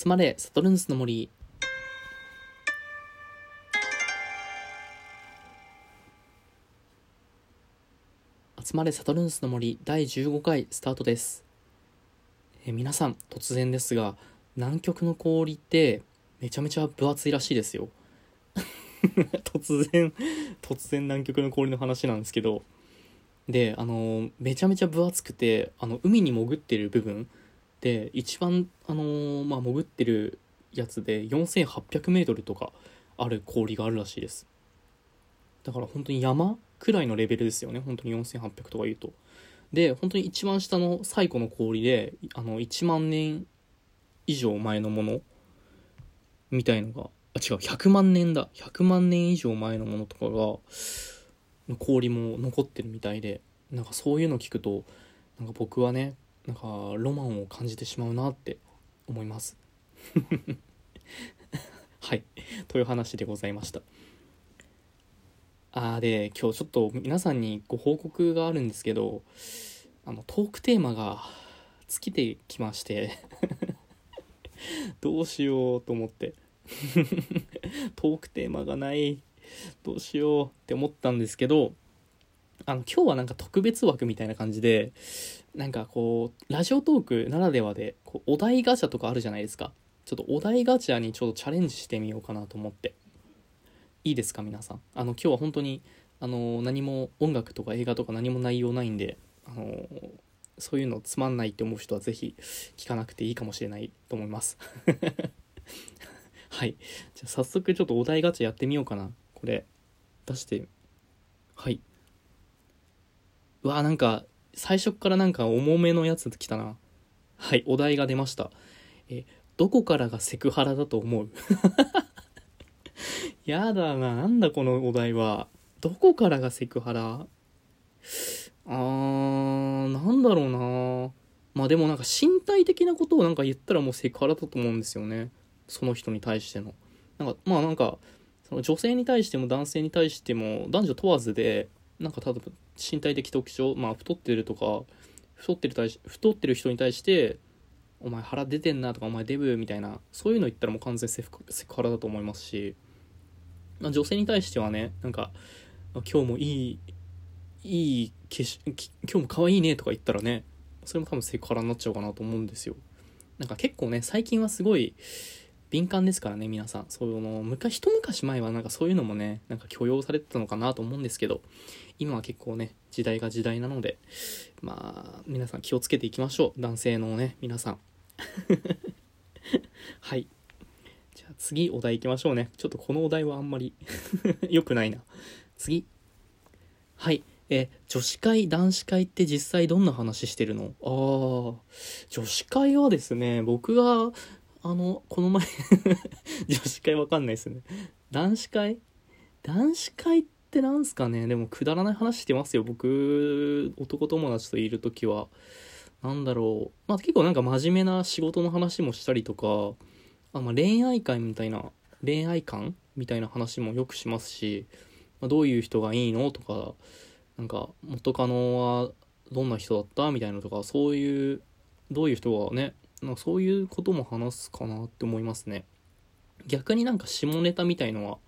集まれサトルンスの森。集まれサトルンスの森第15回スタートです。え皆さん突然ですが南極の氷ってめちゃめちゃ分厚いらしいですよ。突然突然南極の氷の話なんですけど。であのめちゃめちゃ分厚くてあの海に潜ってる部分で一番あのまあ潜ってるやつで 4800m とかある氷があるらしいです。だから本当に山くらいのレベルですよね。本当に4800とか言うと。で本当に一番下の最古の氷であの1万年以上前のものみたいのがあ違う100万年だ。100万年以上前のものとかが氷も残ってるみたいでなんかそういうの聞くとなんか僕はねなんかロマンを感じてしまうなって思います。はい。という話でございました。あーで今日ちょっと皆さんにご報告があるんですけどあのトークテーマが尽きてきまして どうしようと思って。トークテーマがない。どうしようって思ったんですけどあの今日はなんか特別枠みたいな感じでなんかこうラジオトークならではでこうお題ガチャとかあるじゃないですか。ちょっとお題ガチャにちょっとチャレンジしてみようかなと思って。いいですか皆さん。あの今日は本当にあの何も音楽とか映画とか何も内容ないんであのそういうのつまんないって思う人はぜひ聞かなくていいかもしれないと思います。はい。じゃあ早速ちょっとお題ガチャやってみようかな。これ出して。はい。うわなんか最初からなんか重めのやつ来たな。はいお題が出ました。えどこからがセクハラだと思う？やだななんだこのお題は。どこからがセクハラ？あーなんだろうな。まあでもなんか身体的なことをなんか言ったらもうセクハラだと思うんですよね。その人に対しての。なんかまあなんかその女性に対しても男性に対しても男女問わずでなんか例えば身体的特徴まあ太ってるとか太ってる対し太ってる人に対して「お前腹出てんな」とか「お前デブ」みたいなそういうの言ったらもう完全セクハラだと思いますし、まあ、女性に対してはねなんか「今日もいいいい化粧今日も可愛いね」とか言ったらねそれも多分セクハラになっちゃうかなと思うんですよ。なんか結構ね最近はすごい敏感ですからね皆さん。その昔一昔前はなんかそういうのもねなんか許容されてたのかなと思うんですけど今は結構ね時代が時代なのでまあ皆さん気をつけていきましょう。男性のね皆さん。はい。じゃあ次お題いきましょうね。ちょっとこのお題はあんまり 良くないな。次。はい。え女子会男子会って実際どんな話してるの？ああ女子会はですね僕があの、この前 女子会わかんないですね。男子会？男子会ってなんすかね？でもくだらない話してますよ。僕、男友達といる時は。なんだろう。まあ結構なんか真面目な仕事の話もしたりとか、あまあ、恋愛会みたいな、恋愛観みたいな話もよくしますし、まあ、どういう人がいいのとか、なんか元カノはどんな人だったみたいなとか、そういう、どういう人がね、なそういうことも話すかなって思いますね。逆になんか下ネタみたいのは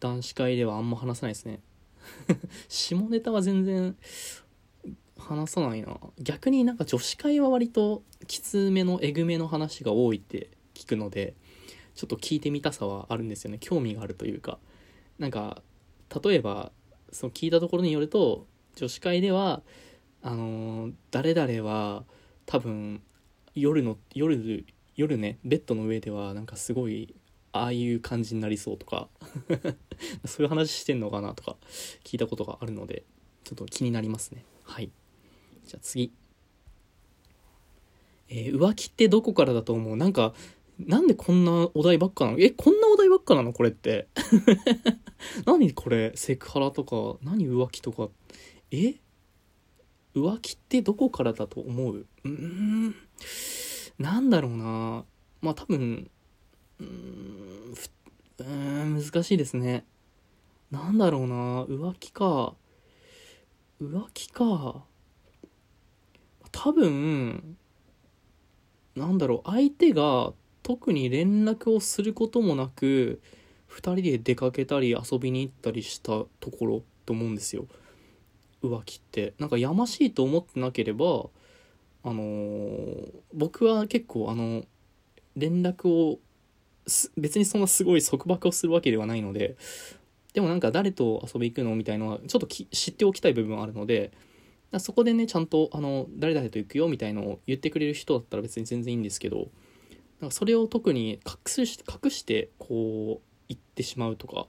男子会ではあんま話さないですね。下ネタは全然話さないな。逆になんか女子会は割ときつめのえぐめの話が多いって聞くのでちょっと聞いてみたさはあるんですよね。興味があるというか。なんか例えばその聞いたところによると女子会ではあのー、誰々は多分夜の夜夜ねベッドの上ではなんかすごいああいう感じになりそうとか。そういう話してんのかなとか聞いたことがあるのでちょっと気になりますね。はい。じゃあ次。えー、浮気ってどこからだと思う？なんかなんでこんなお題ばっかなの？えこんなお題ばっかなのこれって？何これ？セクハラとか何浮気とか？え？浮気ってどこからだと思う？うーん。なんだろうな。まあ多分うんん難しいですね。なんだろうな。浮気か。浮気か。多分なんだろう。相手が特に連絡をすることもなく2人で出かけたり遊びに行ったりしたところと思うんですよ。浮気って。なんかやましいと思ってなければあのー僕は結構あの連絡を別にそんなすごい束縛をするわけではないのででもなんか誰と遊び行くのみたいなのはちょっと知っておきたい部分はあるのでそこでねちゃんとあの誰々と行くよみたいのを言ってくれる人だったら別に全然いいんですけどなんかそれを特に隠し隠してこう言ってしまうとか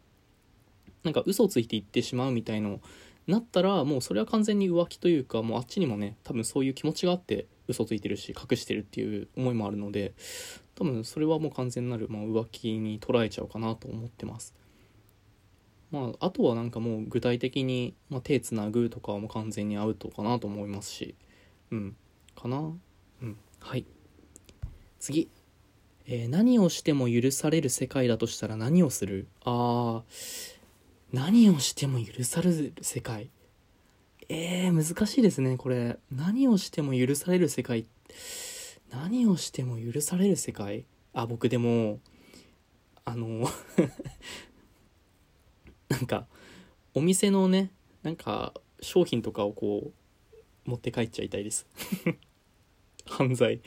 なんか嘘をついて言ってしまうみたいのなったらもうそれは完全に浮気というかもうあっちにもね多分そういう気持ちがあって嘘ついてるし隠してるっていう思いもあるので多分それはもう完全なる、まあ、浮気に捉えちゃうかなと思ってます。まああとはなんかもう具体的に、まあ、手つなぐとかも完全にアウトかなと思いますしうん。かな？うん。はい。次。えー何をしても許される世界だとしたら何をする？あー。何をしても許される世界。えー、難しいですねこれ。何をしても許される世界。何をしても許される世界。あ僕でもあの なんかお店のねなんか商品とかをこう持って帰っちゃいたいです。犯罪。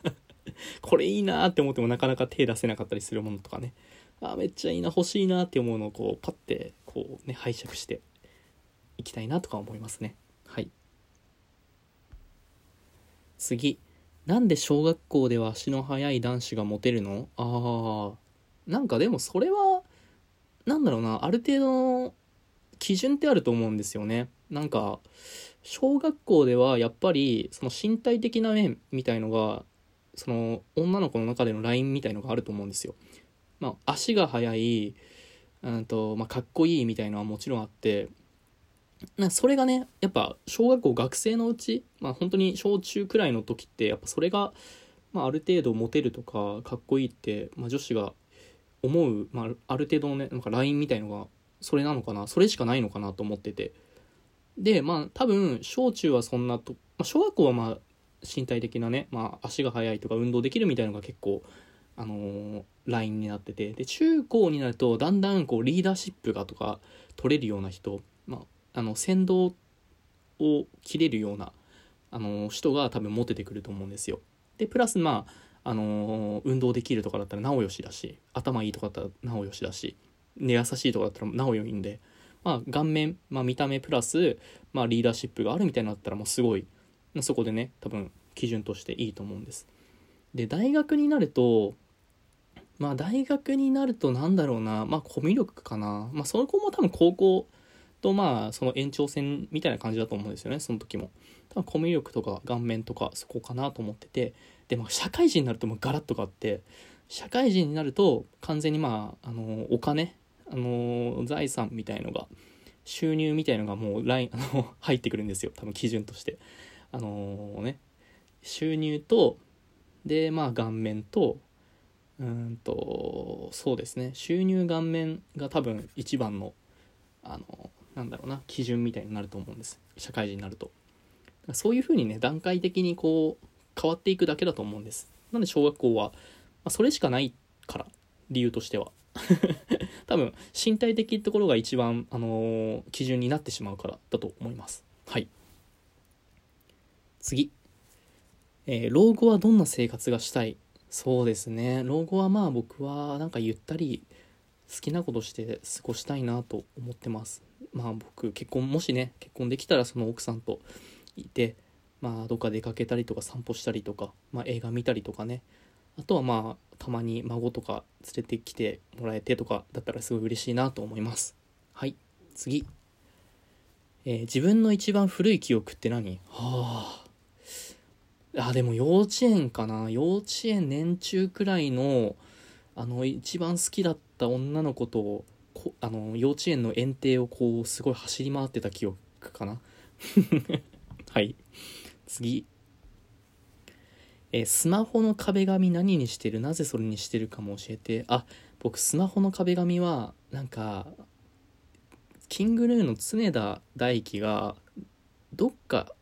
これいいなって思ってもなかなか手出せなかったりするものとかね。あめっちゃいいな欲しいなって思うのをこうパッてこうね拝借していきたいなとか思いますね。はい。次。なんで小学校では足の速い男子がモテるの？あー。なんかでもそれはなんだろうなある程度の基準ってあると思うんですよね。なんか小学校ではやっぱりその身体的な面みたいのがその女の子の中でのラインみたいのがあると思うんですよ。まあ、足が速い、うんとまあ、かっこいいみたいのはもちろんあってなそれがねやっぱ小学校学生のうち、まあ、本当に小中くらいの時ってやっぱそれが、まあ、ある程度モテるとかかっこいいって、まあ、女子が思う、まあ、ある程度のねなんかラインみたいのがそれなのかなそれしかないのかなと思ってて。でまあ多分小中はそんなと、まあ、小学校はまあ身体的なね、まあ、足が速いとか運動できるみたいのが結構あのーラインになっててで中高になるとだんだんこうリーダーシップがとか取れるような人、まあ、あの先導を切れるような、あのー人が多分モテてくると思うんですよ。でプラスまあ、あのー運動できるとかだったらなおよしだし頭いいとかだったらなおよしだしで優しいとかだったらなおよいんでまあ顔面、まあ、見た目プラス、まあ、リーダーシップがあるみたいになったらもうすごいそこでね多分基準としていいと思うんです。で大学になるとまあ大学になるとなんだろうな。まあコミュ力かな。まあそこも多分高校とまあその延長線みたいな感じだと思うんですよね。その時も。多分コミュ力とか顔面とかそこかなと思ってて。でまあ社会人になるともうガラッと変わって。社会人になると完全にまああのお金。あの財産みたいのが収入みたいのがもうラインあの 入ってくるんですよ。多分基準として。あのね。収入とでまあ顔面とうんとそうですね。収入顔面が多分一番のあのなんだろうな基準みたいになると思うんです。社会人になると。そういうふうにね段階的にこう変わっていくだけだと思うんです。なんで小学校は、まあ、それしかないから理由としては。多分身体的ってところが一番、あの基準になってしまうからだと思います。はい。次、えー老後はどんな生活がしたいそうですね。老後はまあ僕はなんかゆったり好きなことして過ごしたいなと思ってます。まあ僕結婚もしね結婚できたらその奥さんといてまあどっか出かけたりとか散歩したりとか、まあ、映画見たりとかね。あとはまあたまに孫とか連れてきてもらえてとかだったらすごい嬉しいなと思います。はい次、えー自分の一番古い記憶って何？はあ。あでも幼稚園かな。幼稚園年中くらいのあの一番好きだった女の子とこあの幼稚園の園庭をこうすごい走り回ってた記憶かな。はい。次。えースマホの壁紙何にしてる？なぜそれにしてるかも教えて。あ僕スマホの壁紙はなんか King Gnu の常田大輝がどっか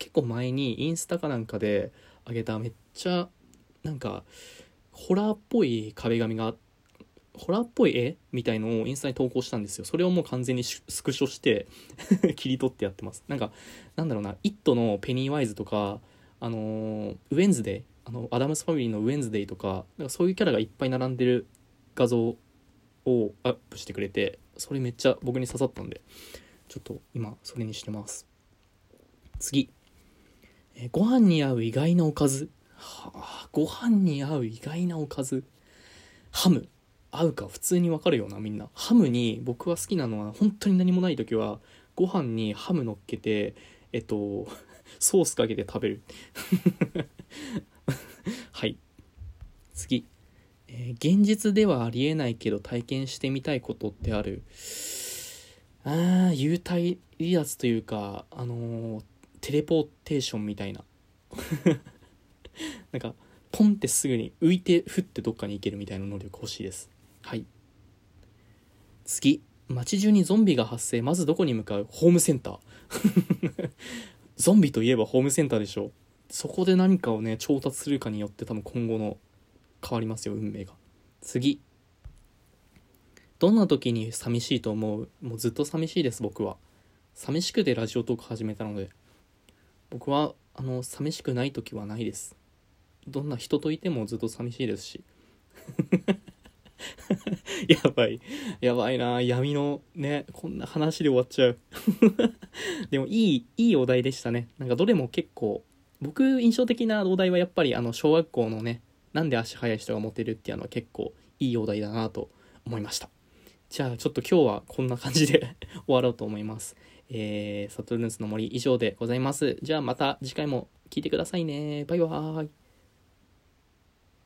結構前にインスタかなんかであげためっちゃなんかホラーっぽい壁紙がホラーっぽい絵みたいのをインスタに投稿したんですよ。それをもう完全にスクショして 切り取ってやってます。なんかなんだろうな「イット!」のペニーワイズとかあのウェンズデイあのアダムスファミリーのウェンズデイとかなんかそういうキャラがいっぱい並んでる画像をアップしてくれてそれめっちゃ僕に刺さったんでちょっと今それにしてます。次、えご飯に合う意外なおかず。はあご飯に合う意外なおかず。ハム。合うか普通にわかるよなみんな。ハムに僕は好きなのは本当に何もない時はご飯にハム乗っけてえっと ソースかけて食べる。はい。次、えー現実ではありえないけど体験してみたいことってある？あー幽体離脱というかあのーテレポーテーションみたいな。なんかポンってすぐに浮いてふってどっかに行けるみたいな能力欲しいです。はい。次。街中にゾンビが発生。まずどこに向かう？ホームセンター。ゾンビといえばホームセンターでしょそこで何かをね調達するかによって多分今後の変わりますよ運命が。次。どんな時に寂しいと思う？もうずっと寂しいです僕は。寂しくてラジオトーク始めたので。僕はあの寂しくない時はないです。どんな人といてもずっと寂しいですし。やばい。やばいな。闇のねこんな話で終わっちゃう。でもいいいいお題でしたね。なんかどれも結構僕印象的なお題はやっぱりあの小学校のねなんで足速い人がモテるっていうのは結構いいお題だなと思いました。じゃあちょっと今日はこんな感じで 終わろうと思います。えー、サトルヌスの森以上でございます。じゃあまた次回も聞いてくださいね。バイバーイ。